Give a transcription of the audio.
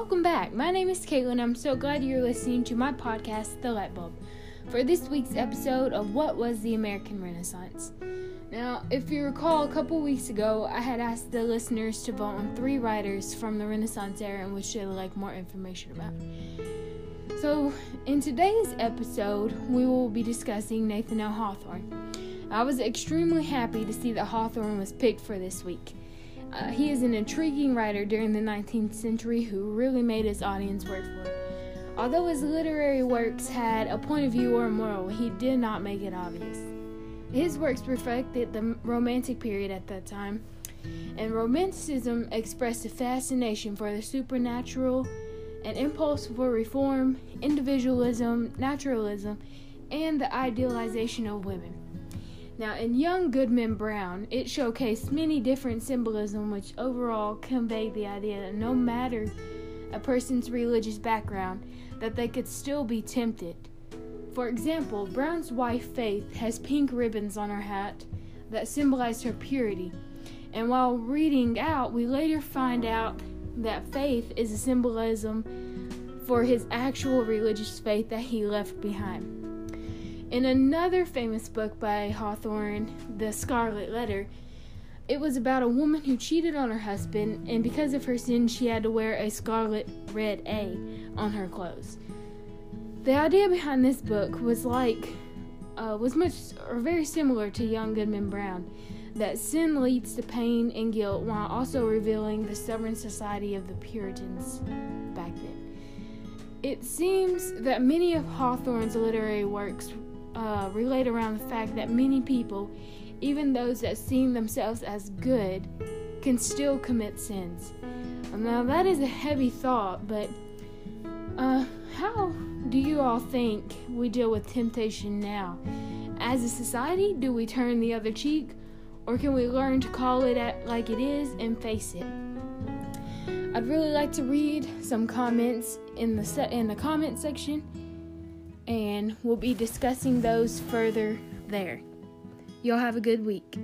Welcome back. My name is Caitlin. I'm so glad you're listening to my podcast, The Light Bulb, for this week's episode of What Was the American Renaissance. Now, if you recall, a couple weeks ago, I had asked the listeners to vote on three writers from the Renaissance era in which they'd like more information about. So, in today's episode, we will be discussing Nathaniel Hawthorne. I was extremely happy to see that Hawthorne was picked for this week. Uh, he is an intriguing writer during the 19th century who really made his audience work for it. Although his literary works had a point of view or a moral, he did not make it obvious. His works reflected the Romantic period at that time, and Romanticism expressed a fascination for the supernatural, an impulse for reform, individualism, naturalism, and the idealization of women. Now, in Young Goodman Brown, it showcased many different symbolism which overall conveyed the idea that no matter a person's religious background, that they could still be tempted. For example, Brown's wife Faith has pink ribbons on her hat that symbolize her purity. And while reading out, we later find out that faith is a symbolism for his actual religious faith that he left behind. In another famous book by Hawthorne, The Scarlet Letter, it was about a woman who cheated on her husband, and because of her sin, she had to wear a scarlet red A on her clothes. The idea behind this book was like, uh, was much or very similar to Young Goodman Brown, that sin leads to pain and guilt while also revealing the stubborn society of the Puritans back then. It seems that many of Hawthorne's literary works uh, relate around the fact that many people, even those that see themselves as good, can still commit sins. Now, that is a heavy thought, but uh, how do you all think we deal with temptation now? As a society, do we turn the other cheek, or can we learn to call it like it is and face it? I'd really like to read some comments in the se- in the comment section and we'll be discussing those further there. Y'all have a good week.